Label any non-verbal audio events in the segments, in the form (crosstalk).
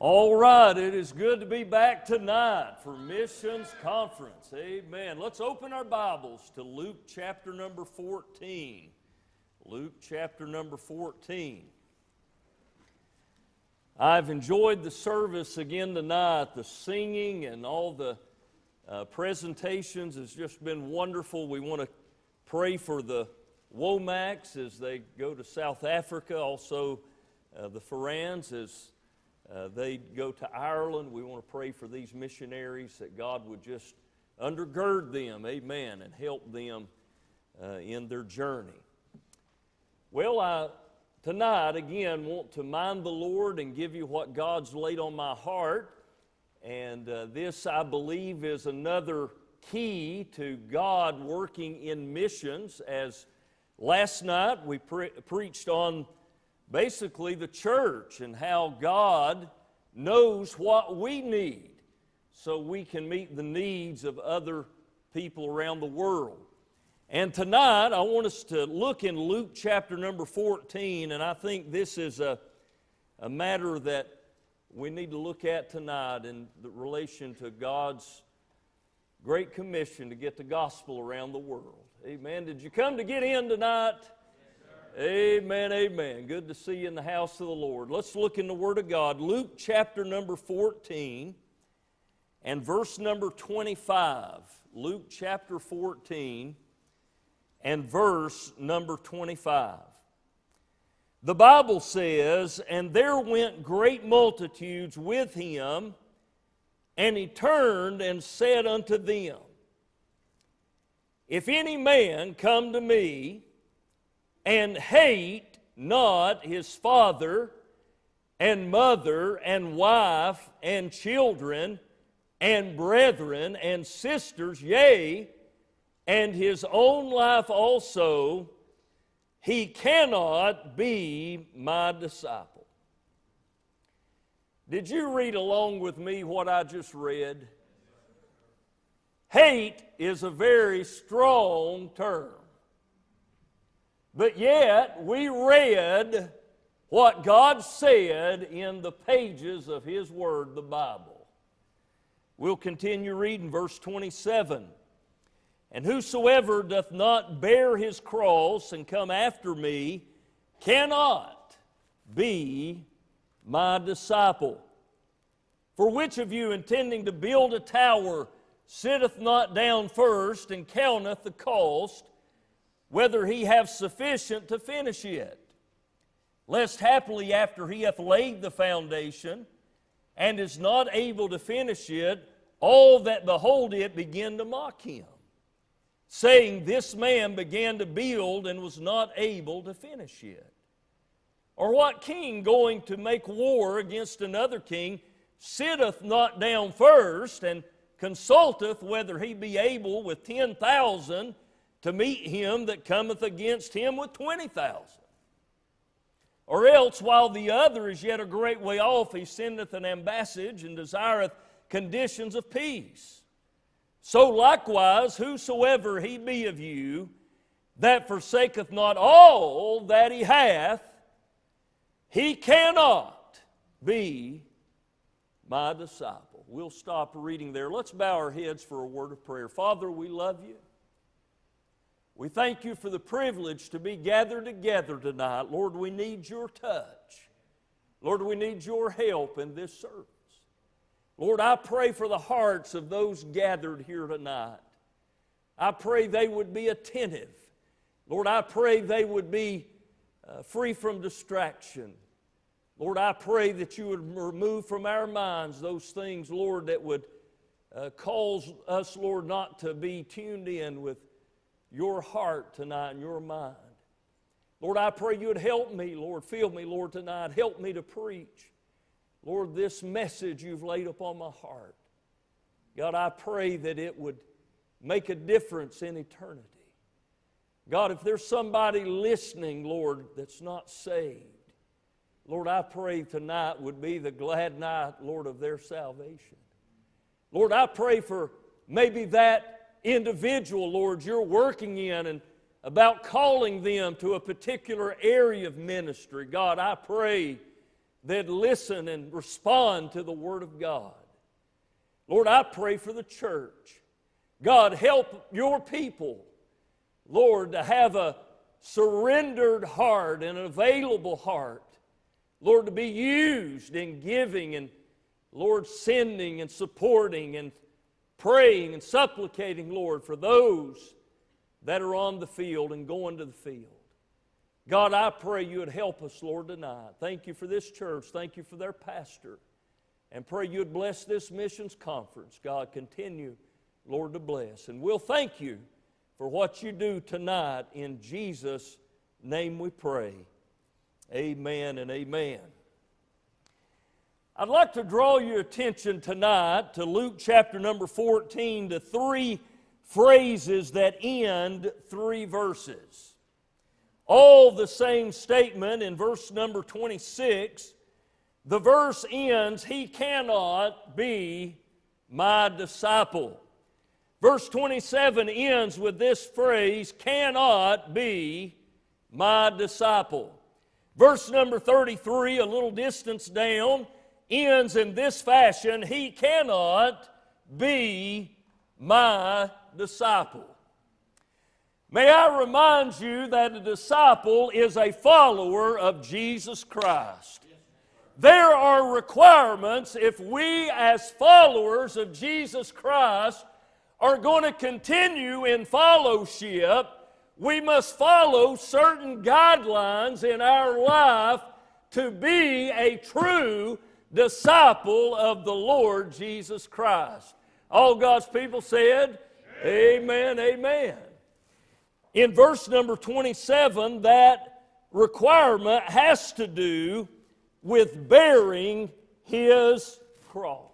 All right, it is good to be back tonight for Missions Conference. Amen. Let's open our Bibles to Luke chapter number 14. Luke chapter number 14. I've enjoyed the service again tonight. The singing and all the uh, presentations has just been wonderful. We want to pray for the Womacs as they go to South Africa, also uh, the Ferrans as uh, they go to Ireland. We want to pray for these missionaries that God would just undergird them, amen, and help them uh, in their journey. Well, I tonight again want to mind the Lord and give you what God's laid on my heart. And uh, this, I believe, is another key to God working in missions. As last night we pre- preached on basically the church and how God knows what we need so we can meet the needs of other people around the world. And tonight, I want us to look in Luke chapter number 14, and I think this is a, a matter that we need to look at tonight in relation to God's great commission to get the gospel around the world. Amen. Did you come to get in tonight? Amen, amen. Good to see you in the house of the Lord. Let's look in the Word of God. Luke chapter number 14 and verse number 25. Luke chapter 14 and verse number 25. The Bible says, And there went great multitudes with him, and he turned and said unto them, If any man come to me, and hate not his father and mother and wife and children and brethren and sisters, yea, and his own life also, he cannot be my disciple. Did you read along with me what I just read? Hate is a very strong term. But yet, we read what God said in the pages of His Word, the Bible. We'll continue reading verse 27. And whosoever doth not bear his cross and come after me cannot be my disciple. For which of you, intending to build a tower, sitteth not down first and counteth the cost, whether he have sufficient to finish it. Lest happily after he hath laid the foundation and is not able to finish it, all that behold it begin to mock him, saying, This man began to build and was not able to finish it. Or what king going to make war against another king sitteth not down first and consulteth whether he be able with ten thousand to meet him that cometh against him with 20,000. Or else, while the other is yet a great way off, he sendeth an ambassage and desireth conditions of peace. So likewise, whosoever he be of you that forsaketh not all that he hath, he cannot be my disciple. We'll stop reading there. Let's bow our heads for a word of prayer. Father, we love you. We thank you for the privilege to be gathered together tonight. Lord, we need your touch. Lord, we need your help in this service. Lord, I pray for the hearts of those gathered here tonight. I pray they would be attentive. Lord, I pray they would be uh, free from distraction. Lord, I pray that you would remove from our minds those things, Lord, that would uh, cause us, Lord, not to be tuned in with your heart tonight and your mind. Lord, I pray you would help me, Lord. Fill me, Lord, tonight. Help me to preach. Lord, this message you've laid upon my heart. God, I pray that it would make a difference in eternity. God, if there's somebody listening, Lord, that's not saved, Lord, I pray tonight would be the glad night, Lord, of their salvation. Lord, I pray for maybe that individual, Lord, you're working in and about calling them to a particular area of ministry. God, I pray that listen and respond to the Word of God. Lord, I pray for the church. God, help your people, Lord, to have a surrendered heart and an available heart. Lord, to be used in giving and, Lord, sending and supporting and praying and supplicating, Lord, for those that are on the field and going to the field. God, I pray you would help us, Lord, tonight. Thank you for this church. Thank you for their pastor. And pray you would bless this missions conference. God, continue, Lord, to bless. And we'll thank you for what you do tonight. In Jesus' name we pray. Amen and amen. I'd like to draw your attention tonight to Luke chapter number 14 to three phrases that end three verses. All the same statement in verse number 26. The verse ends, He cannot be my disciple. Verse 27 ends with this phrase, cannot be my disciple. Verse number 33, a little distance down, ends in this fashion He cannot be my disciple. May I remind you that a disciple is a follower of Jesus Christ. There are requirements if we, as followers of Jesus Christ, are going to continue in fellowship, we must follow certain guidelines in our life to be a true disciple of the Lord Jesus Christ. All God's people said, Amen, amen. In verse number 27, that requirement has to do with bearing his cross.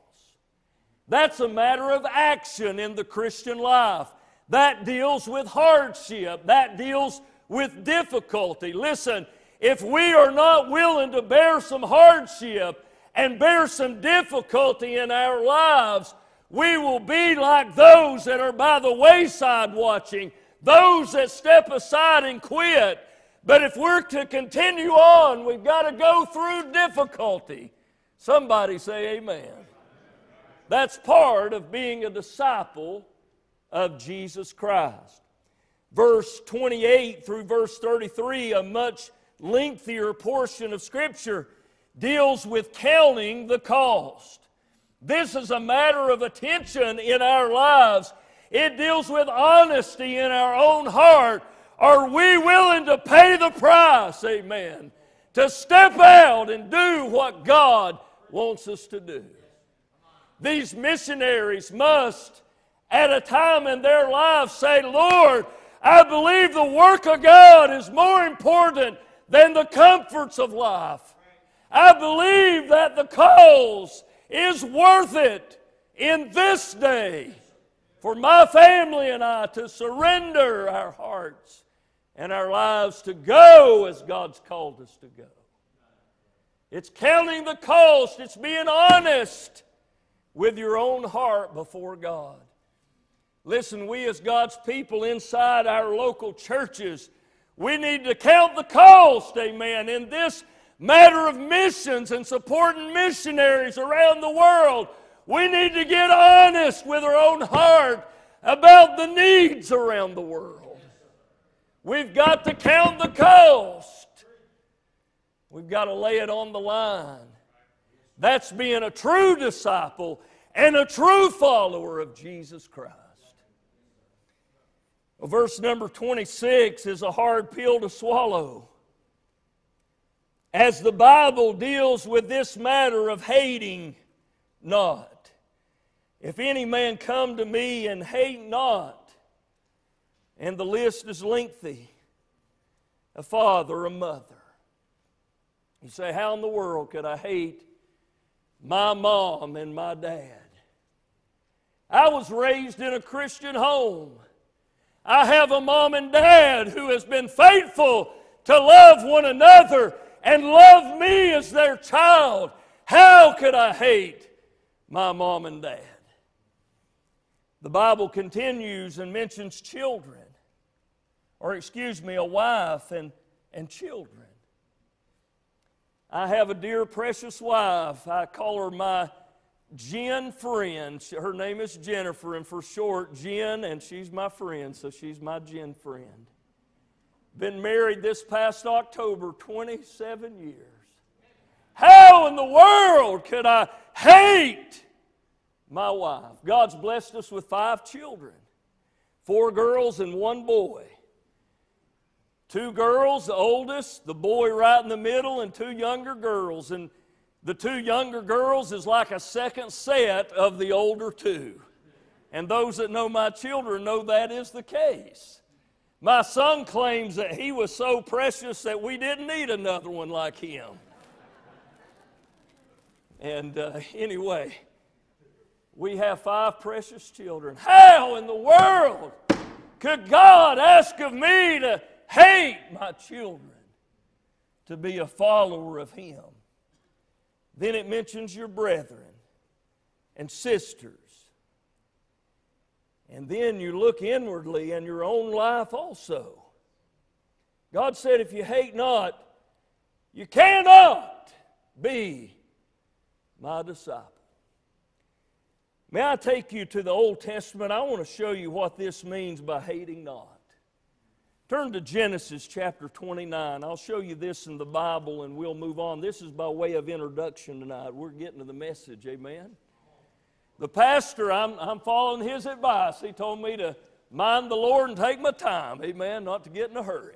That's a matter of action in the Christian life. That deals with hardship. That deals with difficulty. Listen, if we are not willing to bear some hardship and bear some difficulty in our lives, we will be like those that are by the wayside watching, those that step aside and quit. But if we're to continue on, we've got to go through difficulty. Somebody say, Amen. That's part of being a disciple of Jesus Christ. Verse 28 through verse 33, a much lengthier portion of Scripture, deals with counting the cost. This is a matter of attention in our lives. It deals with honesty in our own heart. Are we willing to pay the price? Amen. To step out and do what God wants us to do. These missionaries must, at a time in their lives, say, Lord, I believe the work of God is more important than the comforts of life. I believe that the cause is worth it in this day for my family and I to surrender our hearts and our lives to go as God's called us to go. It's counting the cost, it's being honest with your own heart before God. Listen, we as God's people inside our local churches, we need to count the cost, amen, in this matter of missions and supporting missionaries around the world. We need to get honest with our own heart about the needs around the world. We've got to count the cost. We've got to lay it on the line. That's being a true disciple and a true follower of Jesus Christ. Well, verse number 26 is a hard pill to swallow. As the Bible deals with this matter of hating not. If any man come to me and hate not, and the list is lengthy a father, a mother. You say, How in the world could I hate my mom and my dad. I was raised in a Christian home. I have a mom and dad who has been faithful to love one another and love me as their child. How could I hate my mom and dad? The Bible continues and mentions children, or excuse me, a wife and, and children. I have a dear, precious wife. I call her my Jen friend. Her name is Jennifer, and for short, Jen, and she's my friend, so she's my Jen friend. Been married this past October 27 years. How in the world could I hate my wife? God's blessed us with five children four girls and one boy. Two girls, the oldest, the boy right in the middle, and two younger girls. And the two younger girls is like a second set of the older two. And those that know my children know that is the case. My son claims that he was so precious that we didn't need another one like him. And uh, anyway, we have five precious children. How in the world could God ask of me to hate my children, to be a follower of Him? Then it mentions your brethren and sisters. And then you look inwardly in your own life also. God said, if you hate not, you cannot be my disciple. May I take you to the Old Testament? I want to show you what this means by hating not. Turn to Genesis chapter 29. I'll show you this in the Bible and we'll move on. This is by way of introduction tonight. We're getting to the message, amen. The pastor, I'm, I'm following his advice. He told me to mind the Lord and take my time, amen, not to get in a hurry.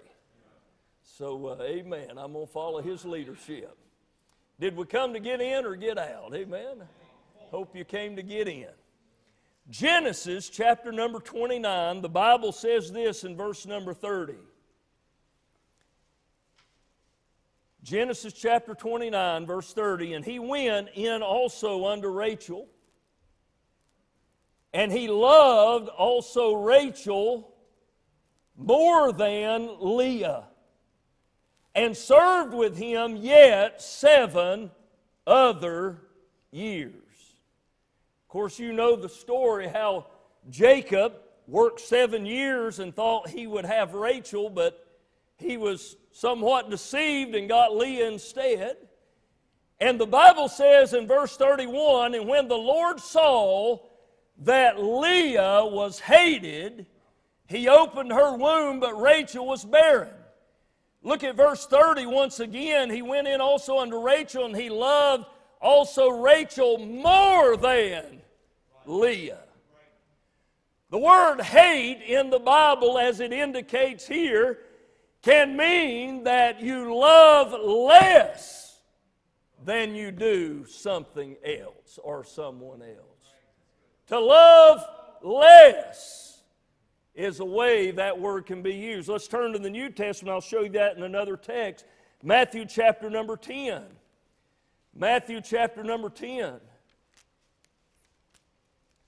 So, uh, amen. I'm going to follow his leadership. Did we come to get in or get out? Amen. Hope you came to get in. Genesis chapter number 29, the Bible says this in verse number 30. Genesis chapter 29, verse 30. And he went in also unto Rachel, and he loved also Rachel more than Leah, and served with him yet seven other years. Of course, you know the story how Jacob worked seven years and thought he would have Rachel, but he was somewhat deceived and got Leah instead. And the Bible says in verse 31 and when the Lord saw that Leah was hated, he opened her womb, but Rachel was barren. Look at verse 30 once again. He went in also unto Rachel, and he loved also Rachel more than Leah. The word hate in the Bible, as it indicates here, can mean that you love less than you do something else or someone else. To love less is a way that word can be used. Let's turn to the New Testament. I'll show you that in another text. Matthew chapter number 10. Matthew chapter number 10.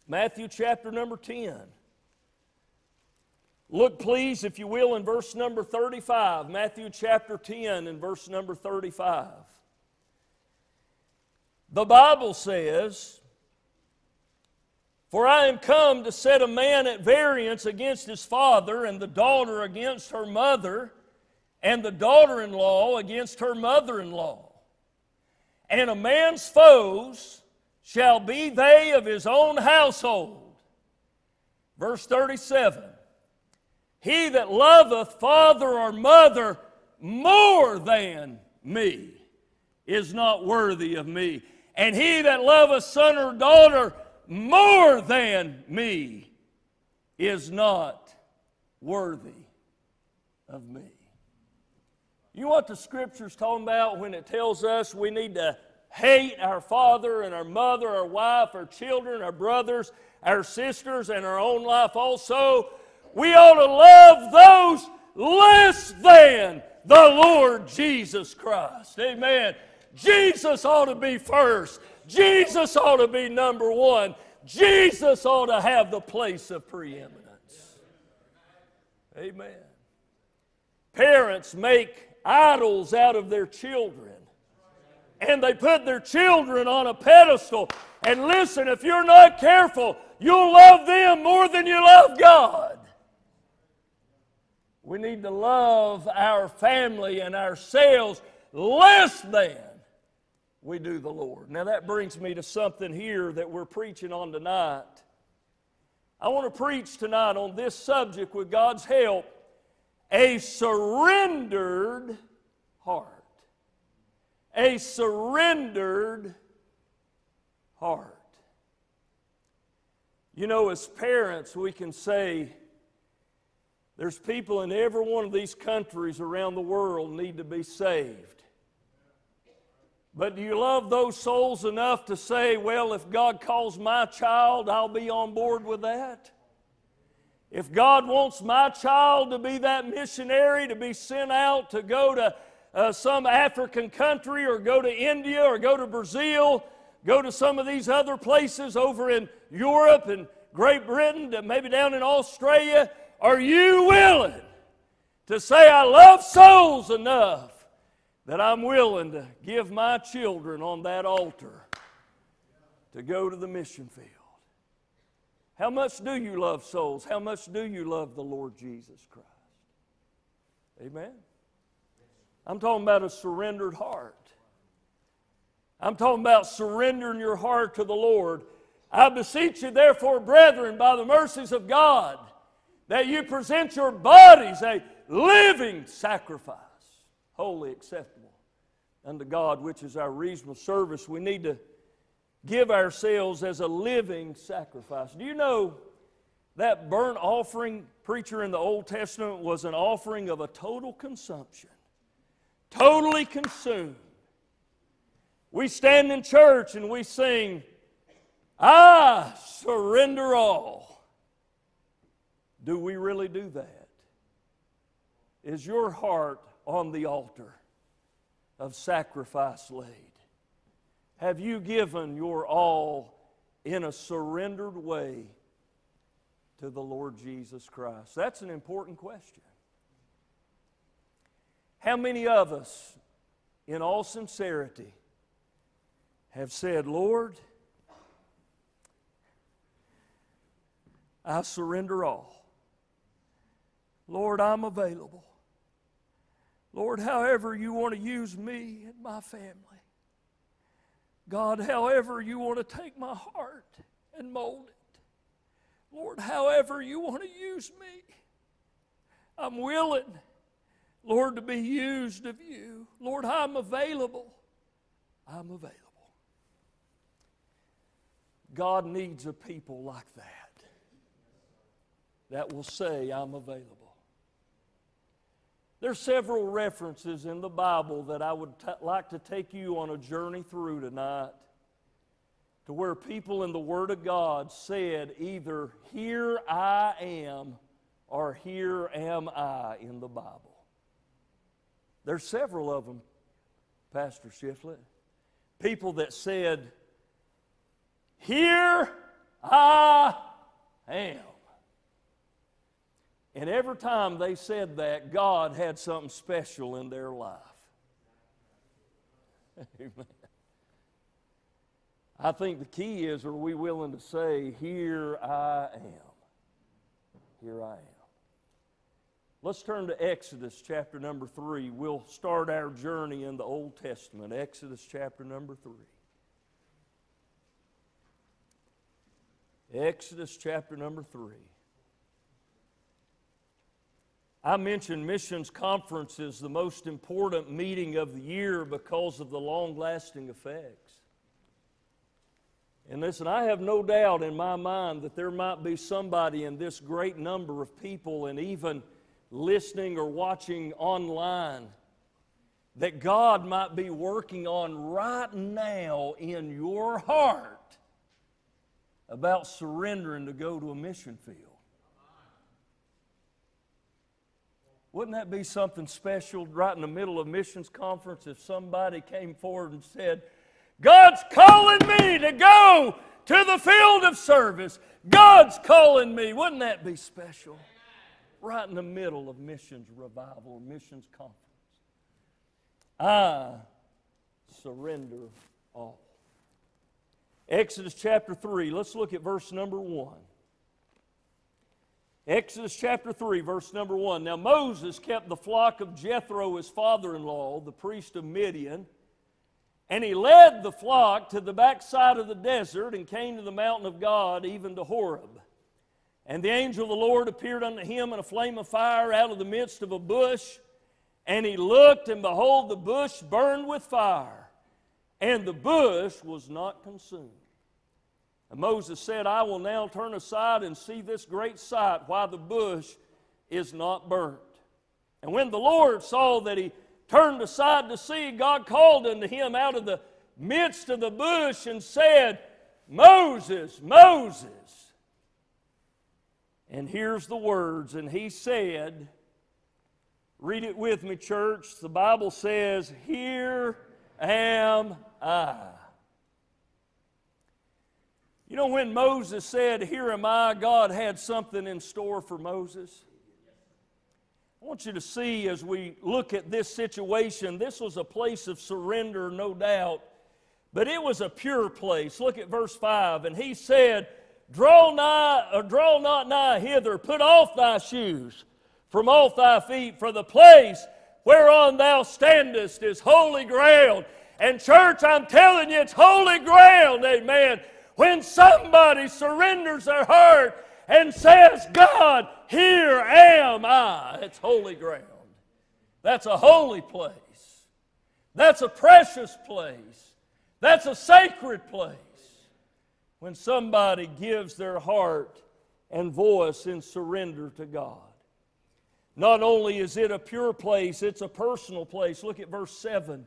Matthew chapter number 10. Look, please, if you will, in verse number 35. Matthew chapter 10 and verse number 35. The Bible says, For I am come to set a man at variance against his father, and the daughter against her mother, and the daughter in law against her mother in law and a man's foes shall be they of his own household. Verse 37 He that loveth father or mother more than me is not worthy of me. And he that loveth son or daughter more than me is not worthy of me. You know what the scripture's talking about when it tells us we need to hate our father and our mother, our wife, our children, our brothers, our sisters, and our own life also? We ought to love those less than the Lord Jesus Christ. Amen. Jesus ought to be first. Jesus ought to be number one. Jesus ought to have the place of preeminence. Amen. Parents make idols out of their children. And they put their children on a pedestal. And listen, if you're not careful, you'll love them more than you love God. We need to love our family and ourselves less than we do the Lord. Now, that brings me to something here that we're preaching on tonight. I want to preach tonight on this subject with God's help a surrendered heart. A surrendered heart. You know, as parents, we can say, there's people in every one of these countries around the world need to be saved. But do you love those souls enough to say, well, if God calls my child, I'll be on board with that? If God wants my child to be that missionary, to be sent out to go to uh, some African country or go to India or go to Brazil, go to some of these other places over in Europe and Great Britain, maybe down in Australia, are you willing to say, I love souls enough that I'm willing to give my children on that altar to go to the mission field? How much do you love souls? How much do you love the Lord Jesus Christ? Amen. I'm talking about a surrendered heart. I'm talking about surrendering your heart to the Lord. I beseech you, therefore, brethren, by the mercies of God, that you present your bodies a living sacrifice, holy acceptable unto God, which is our reasonable service. We need to give ourselves as a living sacrifice. Do you know that burnt offering preacher in the Old Testament was an offering of a total consumption? Totally consumed. We stand in church and we sing, I surrender all. Do we really do that? Is your heart on the altar of sacrifice laid? Have you given your all in a surrendered way to the Lord Jesus Christ? That's an important question. How many of us, in all sincerity, have said, Lord, I surrender all. Lord, I'm available. Lord, however you want to use me and my family. God, however you want to take my heart and mold it. Lord, however you want to use me, I'm willing, Lord, to be used of you. Lord, I'm available. I'm available. God needs a people like that that will say, I'm available. There's several references in the Bible that I would like to take you on a journey through tonight to where people in the Word of God said either, Here I am, or Here am I in the Bible. There's several of them, Pastor Shiflett. People that said, Here I am. And every time they said that, God had something special in their life. (laughs) Amen. I think the key is are we willing to say, Here I am? Here I am. Let's turn to Exodus chapter number 3. We'll start our journey in the Old Testament. Exodus chapter number 3. Exodus chapter number 3. I mentioned missions conference is the most important meeting of the year because of the long lasting effects. And listen, I have no doubt in my mind that there might be somebody in this great number of people, and even listening or watching online, that God might be working on right now in your heart about surrendering to go to a mission field. Wouldn't that be something special right in the middle of missions conference if somebody came forward and said, God's calling me to go to the field of service. God's calling me. Wouldn't that be special? Right in the middle of missions revival missions conference. I surrender all. Exodus chapter 3, let's look at verse number 1. Exodus chapter 3, verse number 1. Now Moses kept the flock of Jethro, his father in law, the priest of Midian, And he led the flock to the backside of the desert and came to the mountain of God, even to Horeb. And the angel of the Lord appeared unto him in a flame of fire out of the midst of a bush. And he looked, and behold, the bush burned with fire, and the bush was not consumed. And Moses said, I will now turn aside and see this great sight, why the bush is not burnt. And when the Lord saw that he turned aside to see, God called unto him out of the midst of the bush and said, Moses, Moses. And here's the words, and he said, Read it with me, church. The Bible says, Here am I. You know, when Moses said, Here am I, God had something in store for Moses. I want you to see as we look at this situation, this was a place of surrender, no doubt, but it was a pure place. Look at verse 5. And he said, Draw nigh, or draw not nigh hither, put off thy shoes from off thy feet, for the place whereon thou standest is holy ground. And, church, I'm telling you, it's holy ground, amen. When somebody surrenders their heart and says, God, here am I. It's holy ground. That's a holy place. That's a precious place. That's a sacred place. When somebody gives their heart and voice in surrender to God. Not only is it a pure place, it's a personal place. Look at verse 7.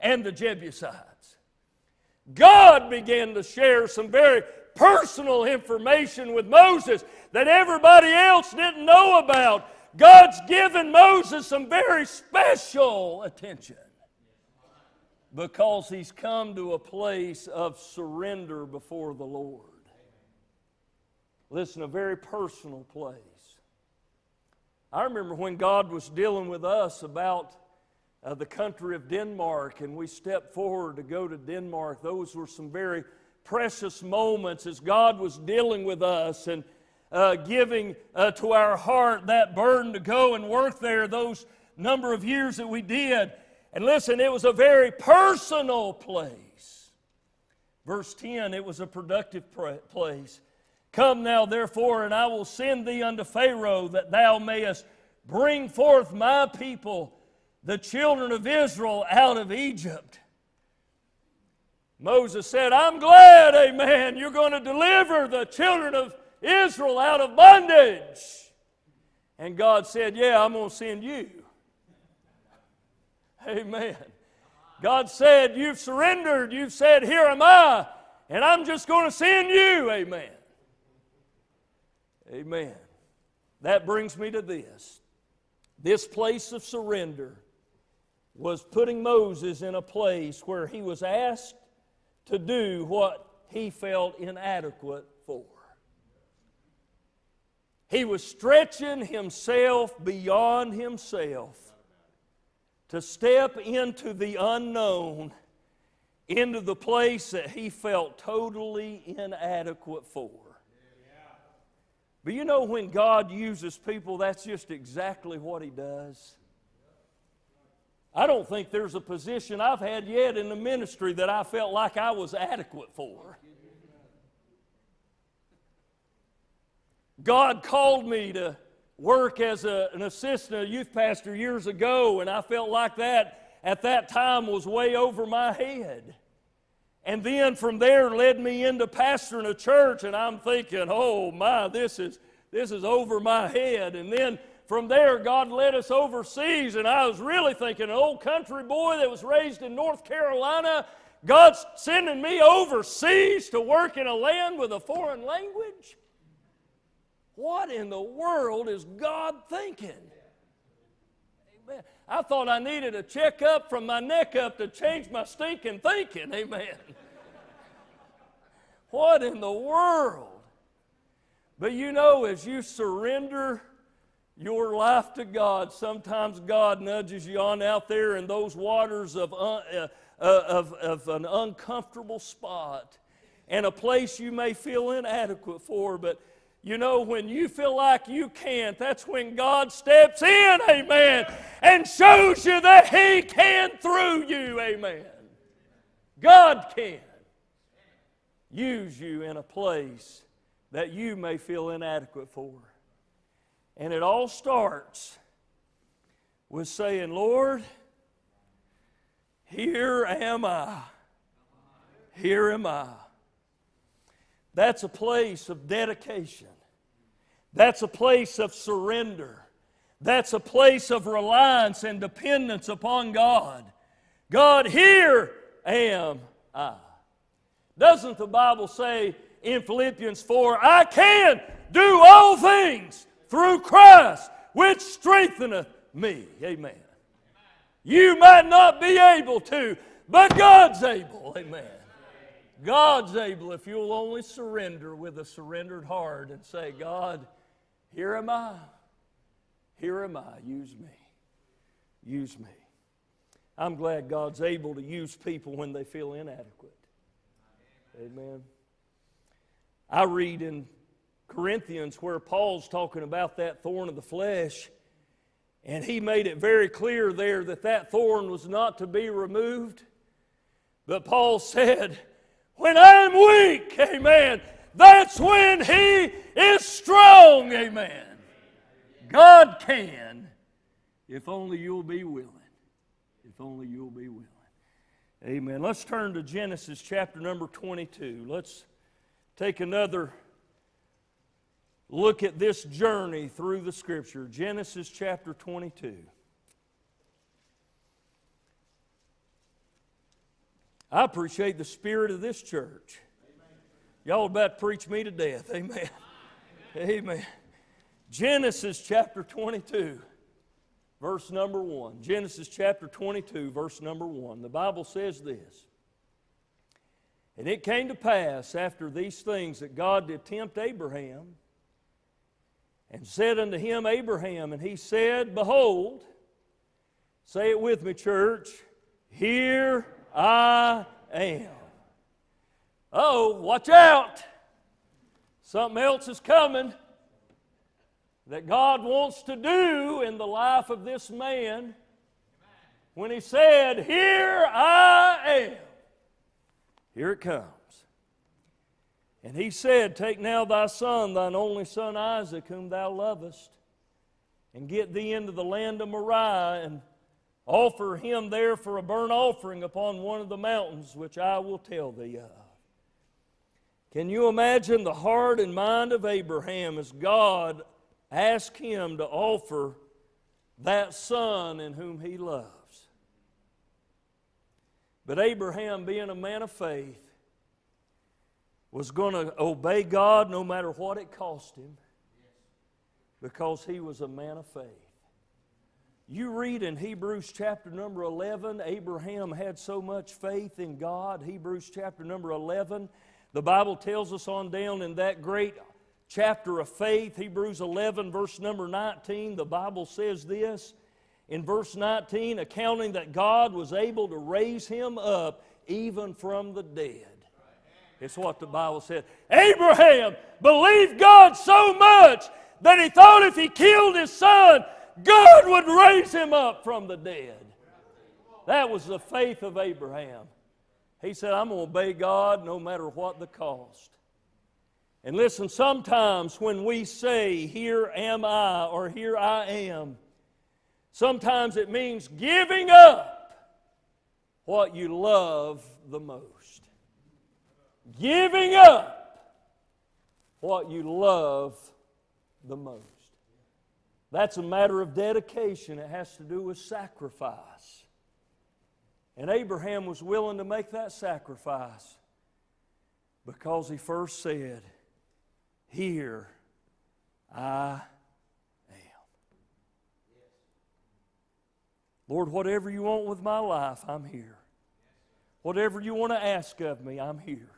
and the Jebusites. God began to share some very personal information with Moses that everybody else didn't know about. God's given Moses some very special attention because he's come to a place of surrender before the Lord. Listen, a very personal place. I remember when God was dealing with us about uh, the country of Denmark, and we stepped forward to go to Denmark. Those were some very precious moments as God was dealing with us and uh, giving uh, to our heart that burden to go and work there those number of years that we did. And listen, it was a very personal place. Verse 10, it was a productive place. Come now, therefore, and I will send thee unto Pharaoh that thou mayest bring forth my people, the children of Israel, out of Egypt. Moses said, I'm glad, amen, you're going to deliver the children of Israel out of bondage. And God said, Yeah, I'm going to send you. Amen. God said, You've surrendered. You've said, Here am I. And I'm just going to send you. Amen. Amen. That brings me to this. This place of surrender was putting Moses in a place where he was asked to do what he felt inadequate for. He was stretching himself beyond himself to step into the unknown, into the place that he felt totally inadequate for. But you know, when God uses people, that's just exactly what He does. I don't think there's a position I've had yet in the ministry that I felt like I was adequate for. God called me to work as a, an assistant, a youth pastor years ago, and I felt like that at that time was way over my head. And then from there led me into pastoring a church, and I'm thinking, oh my, this is, this is over my head. And then from there, God led us overseas, and I was really thinking, an old country boy that was raised in North Carolina, God's sending me overseas to work in a land with a foreign language? What in the world is God thinking? Man, I thought I needed a checkup from my neck up to change my stinking thinking. Amen. what in the world? But you know, as you surrender your life to God, sometimes God nudges you on out there in those waters of, uh, uh, of, of an uncomfortable spot and a place you may feel inadequate for. But you know, when you feel like you can't, that's when God steps in, amen, and shows you that He can through you, amen. God can use you in a place that you may feel inadequate for. And it all starts with saying, Lord, here am I. Here am I. That's a place of dedication. That's a place of surrender. That's a place of reliance and dependence upon God. God, here am I. Doesn't the Bible say in Philippians 4, I can do all things through Christ, which strengtheneth me. Amen. You might not be able to, but God's able. Amen. God's able if you'll only surrender with a surrendered heart and say, God, here am I. Here am I. Use me. Use me. I'm glad God's able to use people when they feel inadequate. Amen. I read in Corinthians where Paul's talking about that thorn of the flesh, and he made it very clear there that that thorn was not to be removed. But Paul said, When I'm weak, amen, that's when he is strong, amen. God can, if only you'll be willing. If only you'll be willing. Amen. Let's turn to Genesis chapter number 22. Let's take another look at this journey through the scripture. Genesis chapter 22. I appreciate the spirit of this church. Y'all about to preach me to death. Amen. Amen. Genesis chapter 22, verse number 1. Genesis chapter 22, verse number 1. The Bible says this And it came to pass after these things that God did tempt Abraham and said unto him, Abraham, and he said, Behold, say it with me, church, here I am. Oh, watch out. Something else is coming that God wants to do in the life of this man when he said, Here I am. Here it comes. And he said, Take now thy son, thine only son Isaac, whom thou lovest, and get thee into the land of Moriah, and offer him there for a burnt offering upon one of the mountains which I will tell thee of. Can you imagine the heart and mind of Abraham as God asked him to offer that son in whom he loves? But Abraham, being a man of faith, was going to obey God no matter what it cost him because he was a man of faith. You read in Hebrews chapter number 11, Abraham had so much faith in God. Hebrews chapter number 11 the Bible tells us on down in that great chapter of faith, Hebrews 11, verse number 19, the Bible says this in verse 19, accounting that God was able to raise him up even from the dead. It's what the Bible said. Abraham believed God so much that he thought if he killed his son, God would raise him up from the dead. That was the faith of Abraham. He said, I'm going to obey God no matter what the cost. And listen, sometimes when we say, Here am I, or Here I am, sometimes it means giving up what you love the most. Giving up what you love the most. That's a matter of dedication, it has to do with sacrifice. And Abraham was willing to make that sacrifice because he first said, Here I am. Lord, whatever you want with my life, I'm here. Whatever you want to ask of me, I'm here.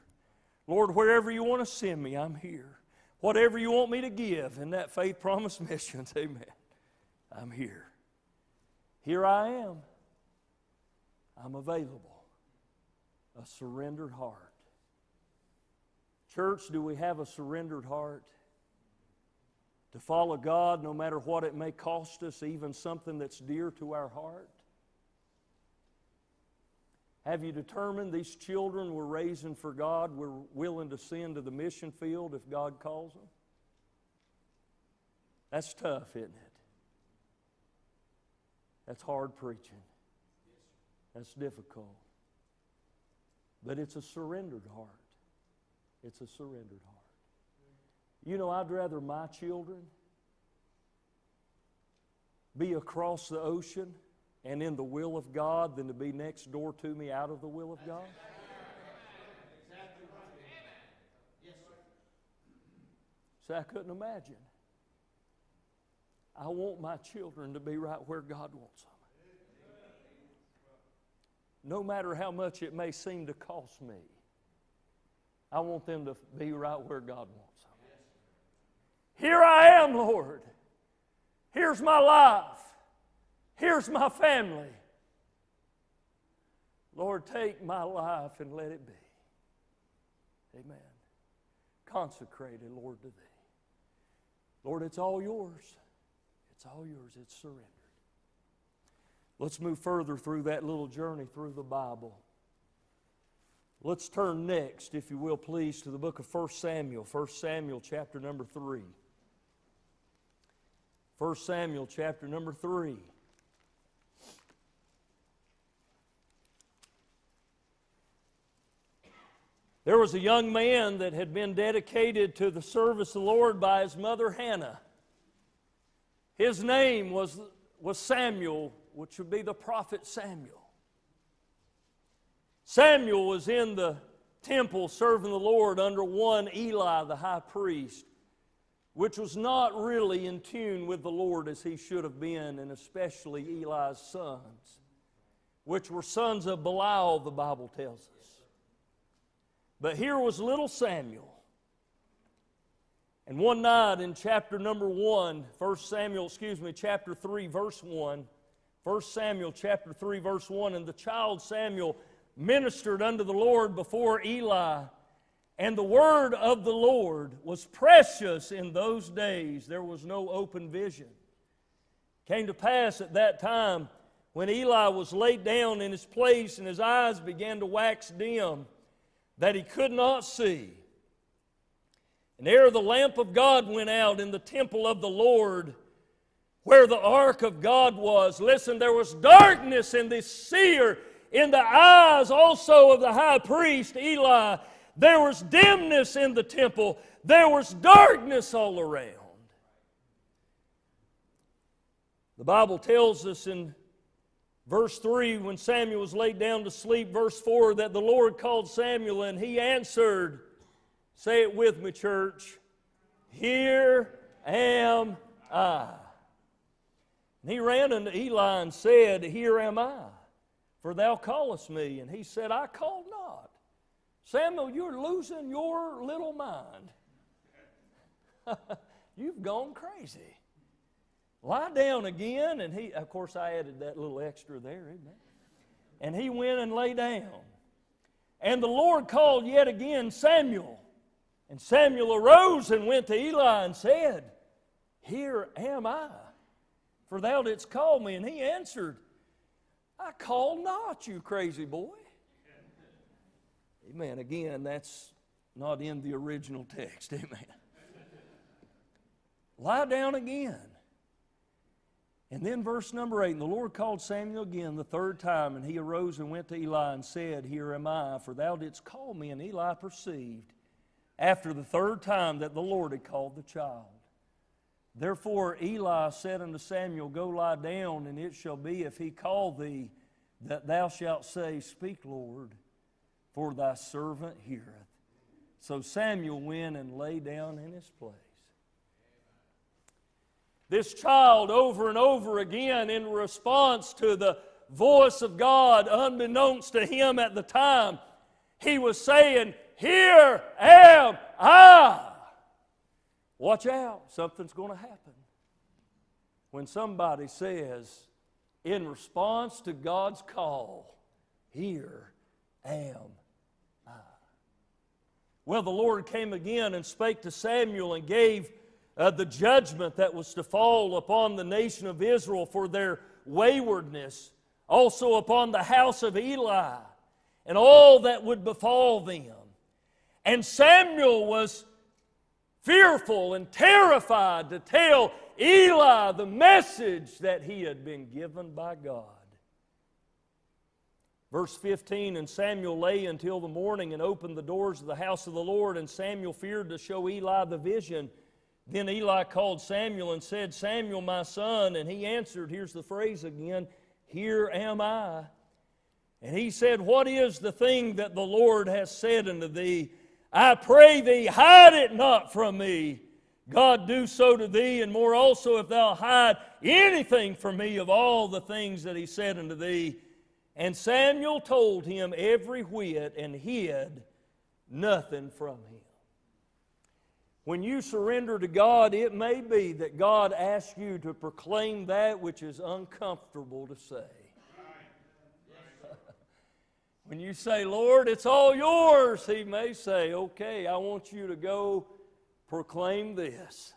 Lord, wherever you want to send me, I'm here. Whatever you want me to give in that faith promise (laughs) missions, amen. I'm here. Here I am. I'm available. A surrendered heart. Church, do we have a surrendered heart? To follow God no matter what it may cost us, even something that's dear to our heart? Have you determined these children we're raising for God, we're willing to send to the mission field if God calls them? That's tough, isn't it? That's hard preaching. That's difficult. But it's a surrendered heart. It's a surrendered heart. You know, I'd rather my children be across the ocean and in the will of God than to be next door to me out of the will of God? See, I couldn't imagine. I want my children to be right where God wants them. No matter how much it may seem to cost me, I want them to be right where God wants them. Here I am, Lord. Here's my life. Here's my family. Lord, take my life and let it be. Amen. Consecrated, Lord, to Thee. Lord, it's all yours. It's all yours. It's surrendered. Let's move further through that little journey through the Bible. Let's turn next, if you will, please, to the book of 1 Samuel, 1 Samuel chapter number 3. 1 Samuel chapter number 3. There was a young man that had been dedicated to the service of the Lord by his mother Hannah. His name was, was Samuel, which would be the prophet Samuel. Samuel was in the temple serving the Lord under one Eli, the high priest, which was not really in tune with the Lord as he should have been, and especially Eli's sons, which were sons of Belial, the Bible tells us. But here was little Samuel. And one night in chapter number 1, 1 Samuel, excuse me, chapter 3, verse 1, 1 Samuel chapter 3, verse 1, and the child Samuel ministered unto the Lord before Eli. And the word of the Lord was precious in those days. There was no open vision. Came to pass at that time when Eli was laid down in his place and his eyes began to wax dim that he could not see. And ere the lamp of God went out in the temple of the Lord, where the ark of God was, listen, there was darkness in the seer, in the eyes also of the high priest Eli. There was dimness in the temple, there was darkness all around. The Bible tells us in Verse 3, when Samuel was laid down to sleep. Verse 4, that the Lord called Samuel and he answered, Say it with me, church. Here am I. And he ran unto Eli and said, Here am I, for thou callest me. And he said, I called not. Samuel, you're losing your little mind. (laughs) You've gone crazy. Lie down again. And he, of course, I added that little extra there, amen. And he went and lay down. And the Lord called yet again Samuel. And Samuel arose and went to Eli and said, Here am I, for thou didst call me. And he answered, I call not, you crazy boy. Amen. Again, that's not in the original text. (laughs) Amen. Lie down again. And then verse number eight, and the Lord called Samuel again the third time, and he arose and went to Eli and said, Here am I, for thou didst call me. And Eli perceived after the third time that the Lord had called the child. Therefore Eli said unto Samuel, Go lie down, and it shall be if he call thee that thou shalt say, Speak, Lord, for thy servant heareth. So Samuel went and lay down in his place. This child, over and over again, in response to the voice of God, unbeknownst to him at the time, he was saying, Here am I. Watch out, something's going to happen. When somebody says, in response to God's call, Here am I. Well, the Lord came again and spake to Samuel and gave uh, the judgment that was to fall upon the nation of Israel for their waywardness, also upon the house of Eli, and all that would befall them. And Samuel was fearful and terrified to tell Eli the message that he had been given by God. Verse 15 And Samuel lay until the morning and opened the doors of the house of the Lord, and Samuel feared to show Eli the vision. Then Eli called Samuel and said, Samuel, my son. And he answered, here's the phrase again, Here am I. And he said, What is the thing that the Lord has said unto thee? I pray thee, hide it not from me. God do so to thee, and more also if thou hide anything from me of all the things that he said unto thee. And Samuel told him every whit and hid nothing from him. When you surrender to God, it may be that God asks you to proclaim that which is uncomfortable to say. (laughs) when you say, Lord, it's all yours, He may say, Okay, I want you to go proclaim this.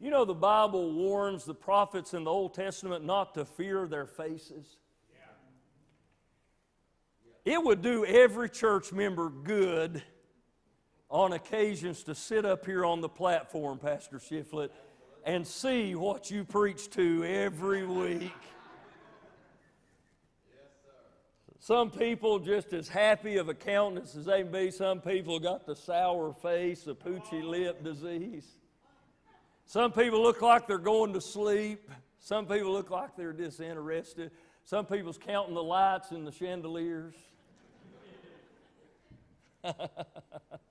You know, the Bible warns the prophets in the Old Testament not to fear their faces. It would do every church member good on occasions to sit up here on the platform, Pastor Shiflett, and see what you preach to every week. Some people just as happy of a countenance as they can be. Some people got the sour face, the poochy lip disease. Some people look like they're going to sleep. Some people look like they're disinterested. Some people's counting the lights in the chandeliers. (laughs)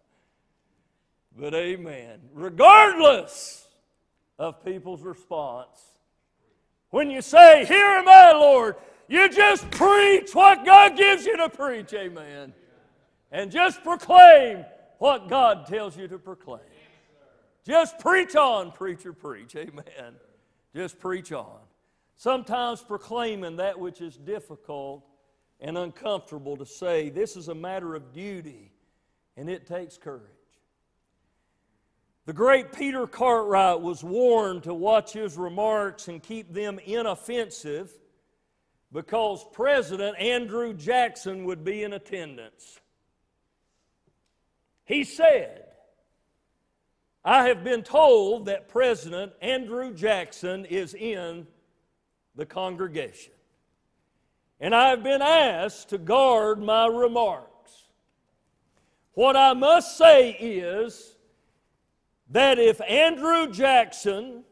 But amen. Regardless of people's response, when you say, Here am I, Lord, you just preach what God gives you to preach. Amen. And just proclaim what God tells you to proclaim. Just preach on, preacher, preach. Amen. Just preach on. Sometimes proclaiming that which is difficult and uncomfortable to say. This is a matter of duty, and it takes courage. The great Peter Cartwright was warned to watch his remarks and keep them inoffensive because President Andrew Jackson would be in attendance. He said, I have been told that President Andrew Jackson is in the congregation. And I have been asked to guard my remarks. What I must say is, that if Andrew Jackson,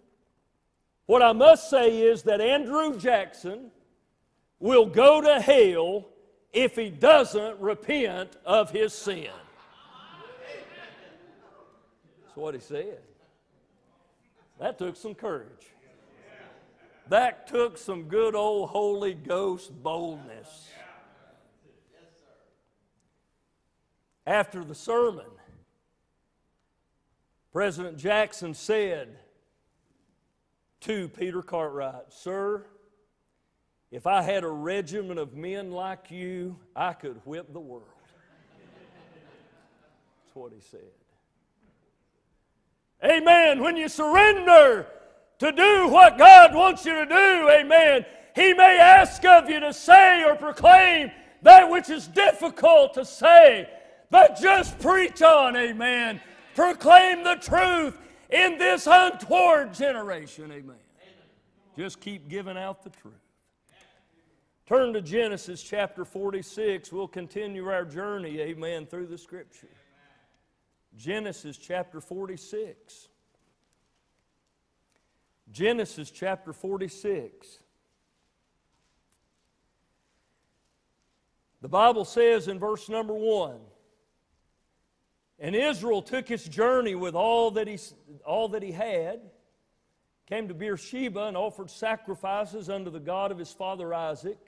what I must say is that Andrew Jackson will go to hell if he doesn't repent of his sin. That's what he said. That took some courage. That took some good old Holy Ghost boldness. After the sermon, President Jackson said to Peter Cartwright, Sir, if I had a regiment of men like you, I could whip the world. (laughs) That's what he said. Amen. When you surrender to do what God wants you to do, amen, He may ask of you to say or proclaim that which is difficult to say, but just preach on, amen proclaim the truth in this untoward generation. Amen. Just keep giving out the truth. Turn to Genesis chapter 46. We'll continue our journey, amen, through the scripture. Genesis chapter 46. Genesis chapter 46. The Bible says in verse number 1 and Israel took his journey with all that he, all that he had, came to Beersheba and offered sacrifices unto the God of his father Isaac.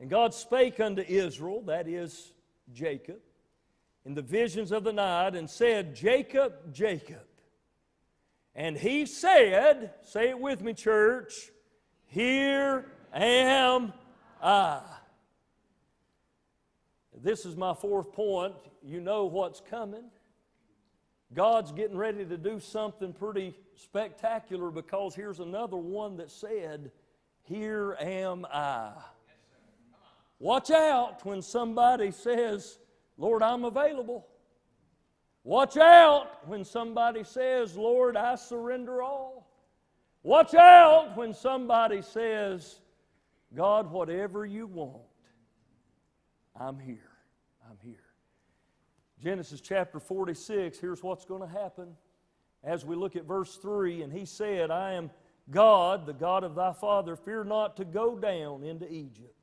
And God spake unto Israel, that is Jacob, in the visions of the night, and said, Jacob, Jacob. And he said, say it with me, church, here am I. This is my fourth point. You know what's coming. God's getting ready to do something pretty spectacular because here's another one that said, Here am I. Watch out when somebody says, Lord, I'm available. Watch out when somebody says, Lord, I surrender all. Watch out when somebody says, God, whatever you want, I'm here. Genesis chapter 46, here's what's going to happen as we look at verse 3. And he said, I am God, the God of thy father. Fear not to go down into Egypt.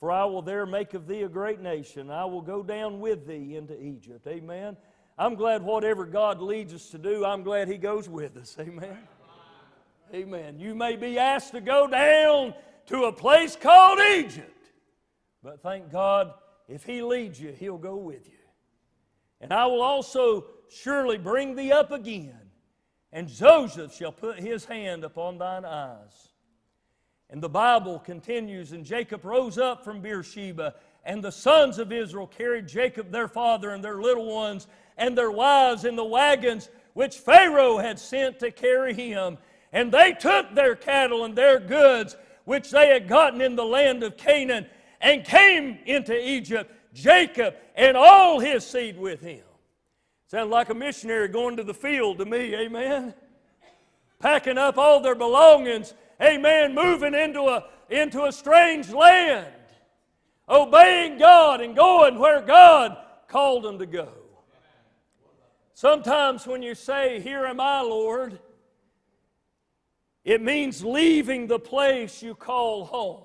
For I will there make of thee a great nation. I will go down with thee into Egypt. Amen. I'm glad whatever God leads us to do, I'm glad He goes with us. Amen. Amen. You may be asked to go down to a place called Egypt, but thank God if He leads you, He'll go with you. And I will also surely bring thee up again, and Joseph shall put his hand upon thine eyes. And the Bible continues, and Jacob rose up from Beersheba, and the sons of Israel carried Jacob their father and their little ones and their wives in the wagons which Pharaoh had sent to carry him. And they took their cattle and their goods which they had gotten in the land of Canaan and came into Egypt, Jacob and all his seed with him. Sounds like a missionary going to the field to me, amen? Packing up all their belongings amen, moving into a, into a strange land, obeying God and going where God called them to go. Sometimes when you say, Here am I, Lord, it means leaving the place you call home.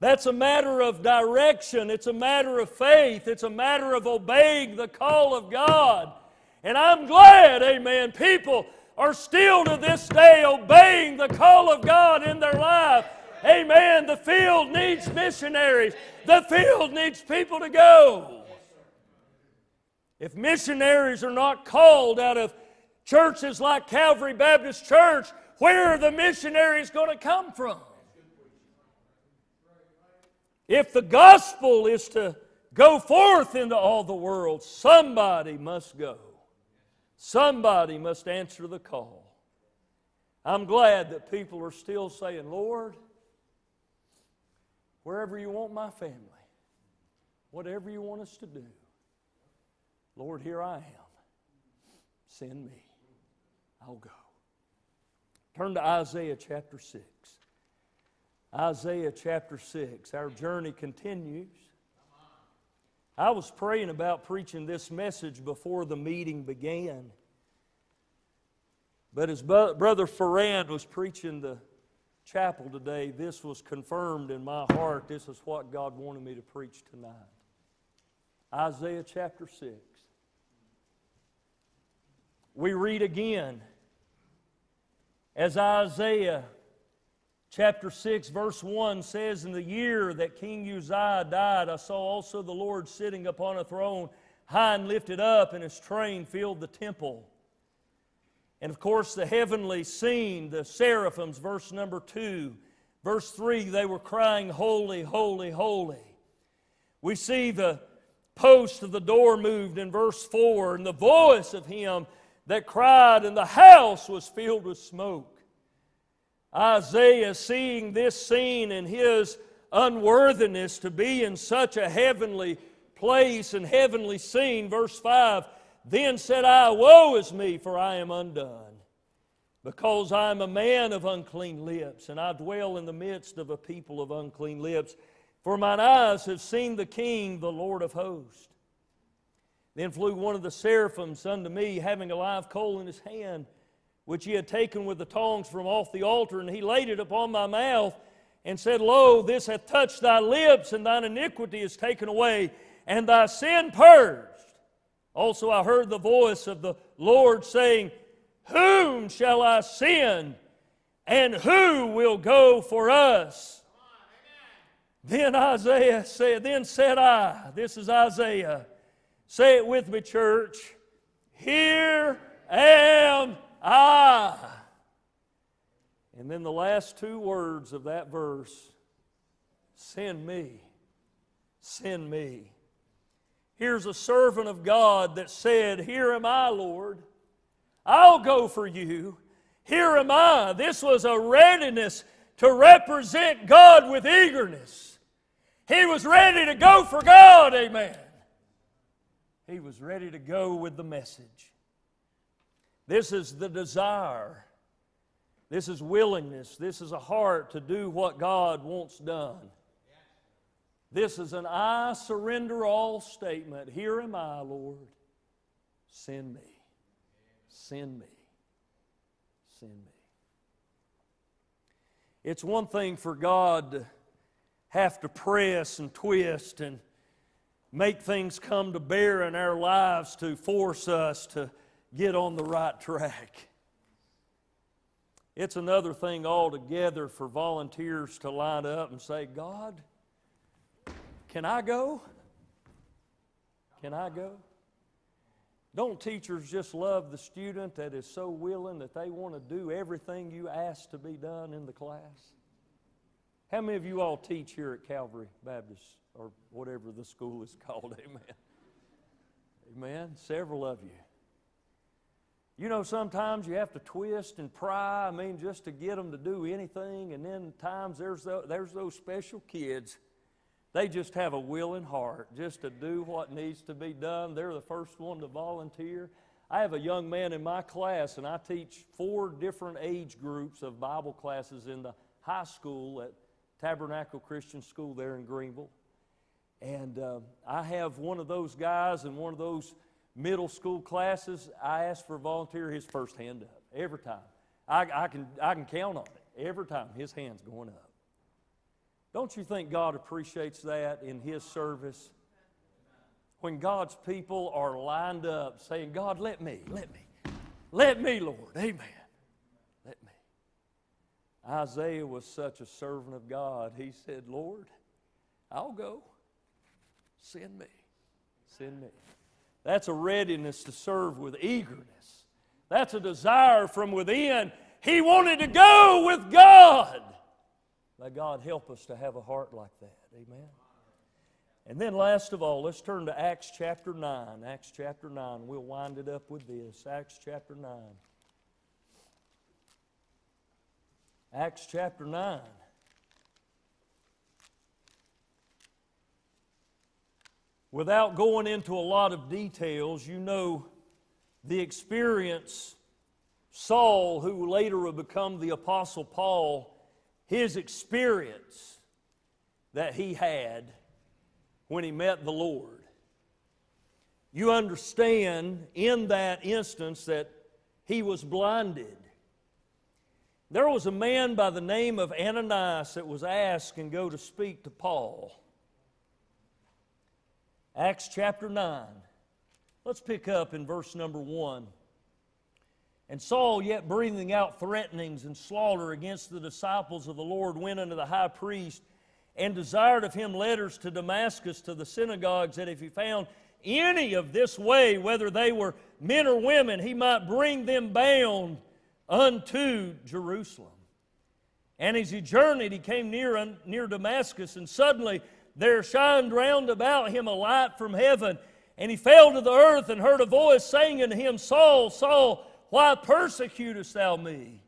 That's a matter of direction. It's a matter of faith. It's a matter of obeying the call of God. And I'm glad, amen, people are still to this day obeying the call of God in their life. Amen. The field needs missionaries, the field needs people to go. If missionaries are not called out of churches like Calvary Baptist Church, where are the missionaries going to come from? If the gospel is to go forth into all the world, somebody must go. Somebody must answer the call. I'm glad that people are still saying, Lord, wherever you want my family, whatever you want us to do, Lord, here I am. Send me. I'll go. Turn to Isaiah chapter 6. Isaiah chapter 6. Our journey continues. I was praying about preaching this message before the meeting began. But as Brother Ferrand was preaching the chapel today, this was confirmed in my heart. This is what God wanted me to preach tonight. Isaiah chapter 6. We read again as Isaiah Chapter 6, verse 1 says, In the year that King Uzziah died, I saw also the Lord sitting upon a throne, high and lifted up, and his train filled the temple. And of course, the heavenly scene, the seraphims, verse number 2. Verse 3, they were crying, Holy, holy, holy. We see the post of the door moved in verse 4, and the voice of him that cried, and the house was filled with smoke. Isaiah, seeing this scene and his unworthiness to be in such a heavenly place and heavenly scene, verse 5 Then said I, Woe is me, for I am undone, because I am a man of unclean lips, and I dwell in the midst of a people of unclean lips. For mine eyes have seen the King, the Lord of hosts. Then flew one of the seraphims unto me, having a live coal in his hand which he had taken with the tongs from off the altar, and he laid it upon my mouth, and said, Lo, this hath touched thy lips, and thine iniquity is taken away, and thy sin purged. Also I heard the voice of the Lord saying, Whom shall I send? And who will go for us? Then Isaiah said, Then said I, this is Isaiah, say it with me, church. Here am I. And then the last two words of that verse send me, send me. Here's a servant of God that said, Here am I, Lord. I'll go for you. Here am I. This was a readiness to represent God with eagerness. He was ready to go for God, amen. He was ready to go with the message. This is the desire. This is willingness. This is a heart to do what God wants done. This is an I surrender all statement. Here am I, Lord. Send me. Send me. Send me. It's one thing for God to have to press and twist and make things come to bear in our lives to force us to get on the right track. It's another thing altogether for volunteers to line up and say, God, can I go? Can I go? Don't teachers just love the student that is so willing that they want to do everything you ask to be done in the class? How many of you all teach here at Calvary Baptist or whatever the school is (laughs) called? Amen. Amen. Several of you. You know, sometimes you have to twist and pry, I mean, just to get them to do anything. And then times there's, there's those special kids. They just have a willing heart just to do what needs to be done. They're the first one to volunteer. I have a young man in my class, and I teach four different age groups of Bible classes in the high school at Tabernacle Christian School there in Greenville. And uh, I have one of those guys and one of those middle school classes, I ask for a volunteer, his first hand up every time. I, I, can, I can count on it. Every time his hand's going up. Don't you think God appreciates that in his service? When God's people are lined up saying, God, let me, let me, let me, Lord, amen. Let me. Isaiah was such a servant of God. He said, Lord, I'll go. Send me. Send me. That's a readiness to serve with eagerness. That's a desire from within. He wanted to go with God. May God help us to have a heart like that. Amen. And then, last of all, let's turn to Acts chapter 9. Acts chapter 9. We'll wind it up with this. Acts chapter 9. Acts chapter 9. Without going into a lot of details, you know the experience Saul, who later would become the Apostle Paul, his experience that he had when he met the Lord. You understand in that instance that he was blinded. There was a man by the name of Ananias that was asked and go to speak to Paul. Acts chapter 9. Let's pick up in verse number 1. And Saul, yet breathing out threatenings and slaughter against the disciples of the Lord, went unto the high priest and desired of him letters to Damascus to the synagogues, that if he found any of this way, whether they were men or women, he might bring them bound unto Jerusalem. And as he journeyed, he came near, near Damascus, and suddenly there shined round about him a light from heaven. And he fell to the earth and heard a voice saying unto him, Saul, Saul, why persecutest thou me?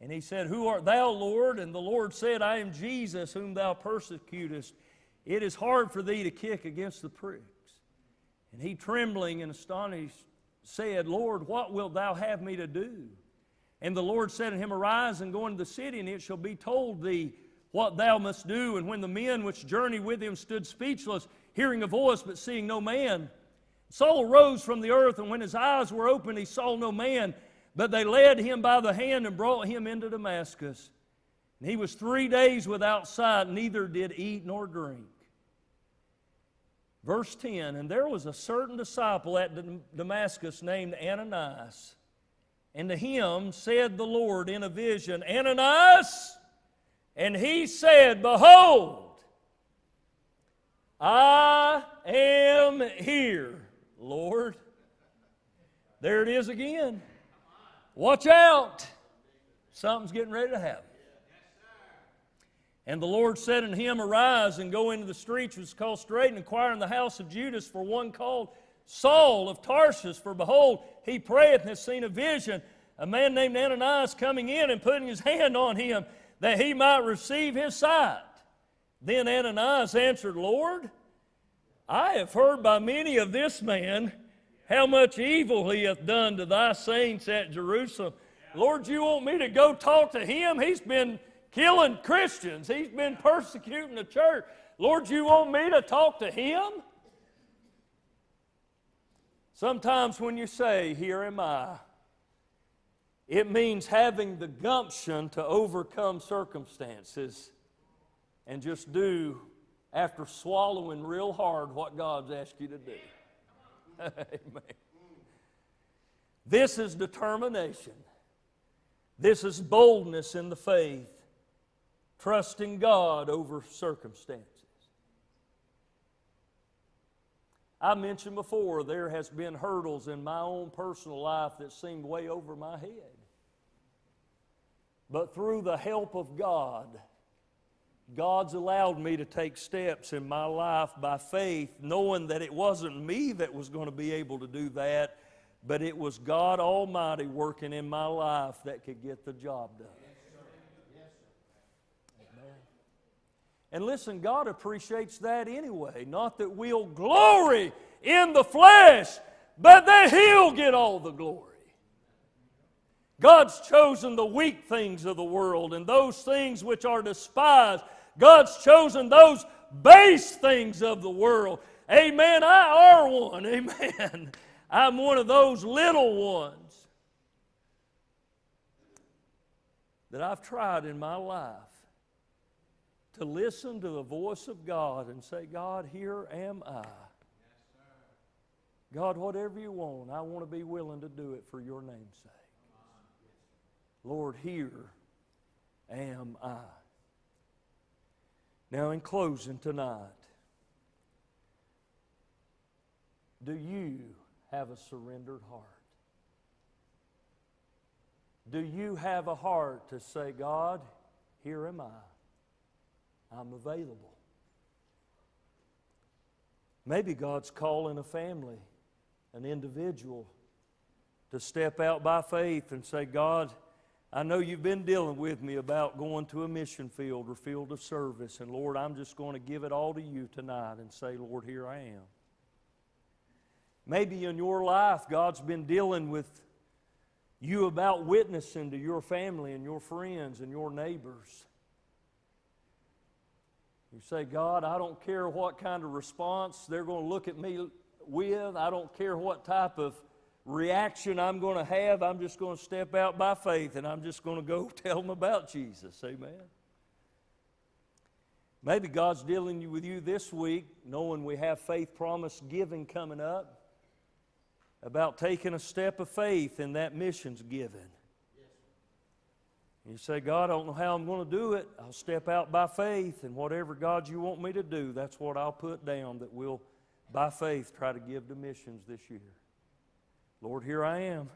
And he said, Who art thou, Lord? And the Lord said, I am Jesus, whom thou persecutest. It is hard for thee to kick against the pricks. And he, trembling and astonished, said, Lord, what wilt thou have me to do? And the Lord said unto him, Arise and go into the city, and it shall be told thee what thou must do. And when the men which journeyed with him stood speechless, hearing a voice but seeing no man, Saul rose from the earth, and when his eyes were opened, he saw no man. But they led him by the hand and brought him into Damascus. And he was three days without sight, neither did eat nor drink. Verse 10 And there was a certain disciple at Damascus named Ananias. And to him said the Lord in a vision, Ananias. And he said, Behold, I am here, Lord. There it is again. Watch out. Something's getting ready to happen. And the Lord said unto him, Arise and go into the streets which is called Straight, and inquire in the house of Judas for one called Saul of Tarsus. For behold, he prayeth and has seen a vision, a man named Ananias coming in and putting his hand on him, that he might receive his sight. Then Ananias answered, Lord, I have heard by many of this man how much evil he hath done to thy saints at Jerusalem. Lord, you want me to go talk to him? He's been killing Christians, he's been persecuting the church. Lord, you want me to talk to him? Sometimes when you say, Here am I, it means having the gumption to overcome circumstances and just do, after swallowing real hard, what God's asked you to do. (laughs) Amen. This is determination. This is boldness in the faith, trusting God over circumstances. I mentioned before there has been hurdles in my own personal life that seemed way over my head. But through the help of God, God's allowed me to take steps in my life by faith, knowing that it wasn't me that was going to be able to do that, but it was God Almighty working in my life that could get the job done. And listen, God appreciates that anyway. Not that we'll glory in the flesh, but that He'll get all the glory. God's chosen the weak things of the world and those things which are despised. God's chosen those base things of the world. Amen. I are one. (laughs) Amen. I'm one of those little ones that I've tried in my life to listen to the voice of God and say, God, here am I. God, whatever you want, I want to be willing to do it for your name's sake. Lord, here am I. Now, in closing tonight, do you have a surrendered heart? Do you have a heart to say, God, here am I? I'm available. Maybe God's calling a family, an individual, to step out by faith and say, God, I know you've been dealing with me about going to a mission field or field of service, and Lord, I'm just going to give it all to you tonight and say, Lord, here I am. Maybe in your life, God's been dealing with you about witnessing to your family and your friends and your neighbors. You say, God, I don't care what kind of response they're going to look at me with. I don't care what type of reaction I'm going to have. I'm just going to step out by faith and I'm just going to go (laughs) tell them about Jesus. Amen. Maybe God's dealing with you this week, knowing we have faith promise giving coming up, about taking a step of faith in that missions giving. You say, God, I don't know how I'm going to do it. I'll step out by faith, and whatever, God, you want me to do, that's what I'll put down that we'll, by faith, try to give to missions this year. Lord, here I am.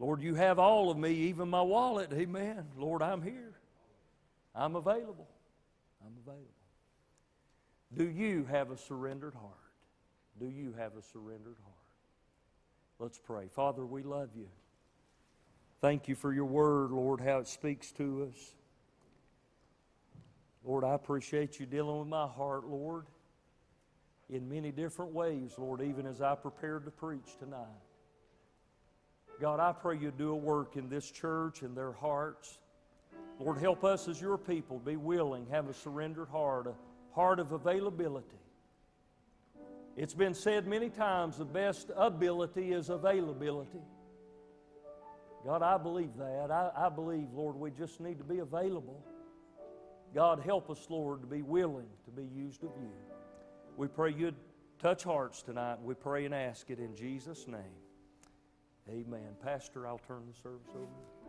Lord, you have all of me, even my wallet. Amen. Lord, I'm here. I'm available. I'm available. Do you have a surrendered heart? Do you have a surrendered heart? Let's pray. Father, we love you. Thank you for your word, Lord, how it speaks to us. Lord, I appreciate you dealing with my heart, Lord in many different ways, Lord, even as I prepared to preach tonight. God, I pray you do a work in this church and their hearts. Lord, help us as your people be willing, have a surrendered heart, a heart of availability. It's been said many times the best ability is availability. God, I believe that. I, I believe, Lord, we just need to be available. God, help us, Lord, to be willing to be used of you. We pray you'd touch hearts tonight. We pray and ask it in Jesus' name. Amen. Pastor, I'll turn the service over.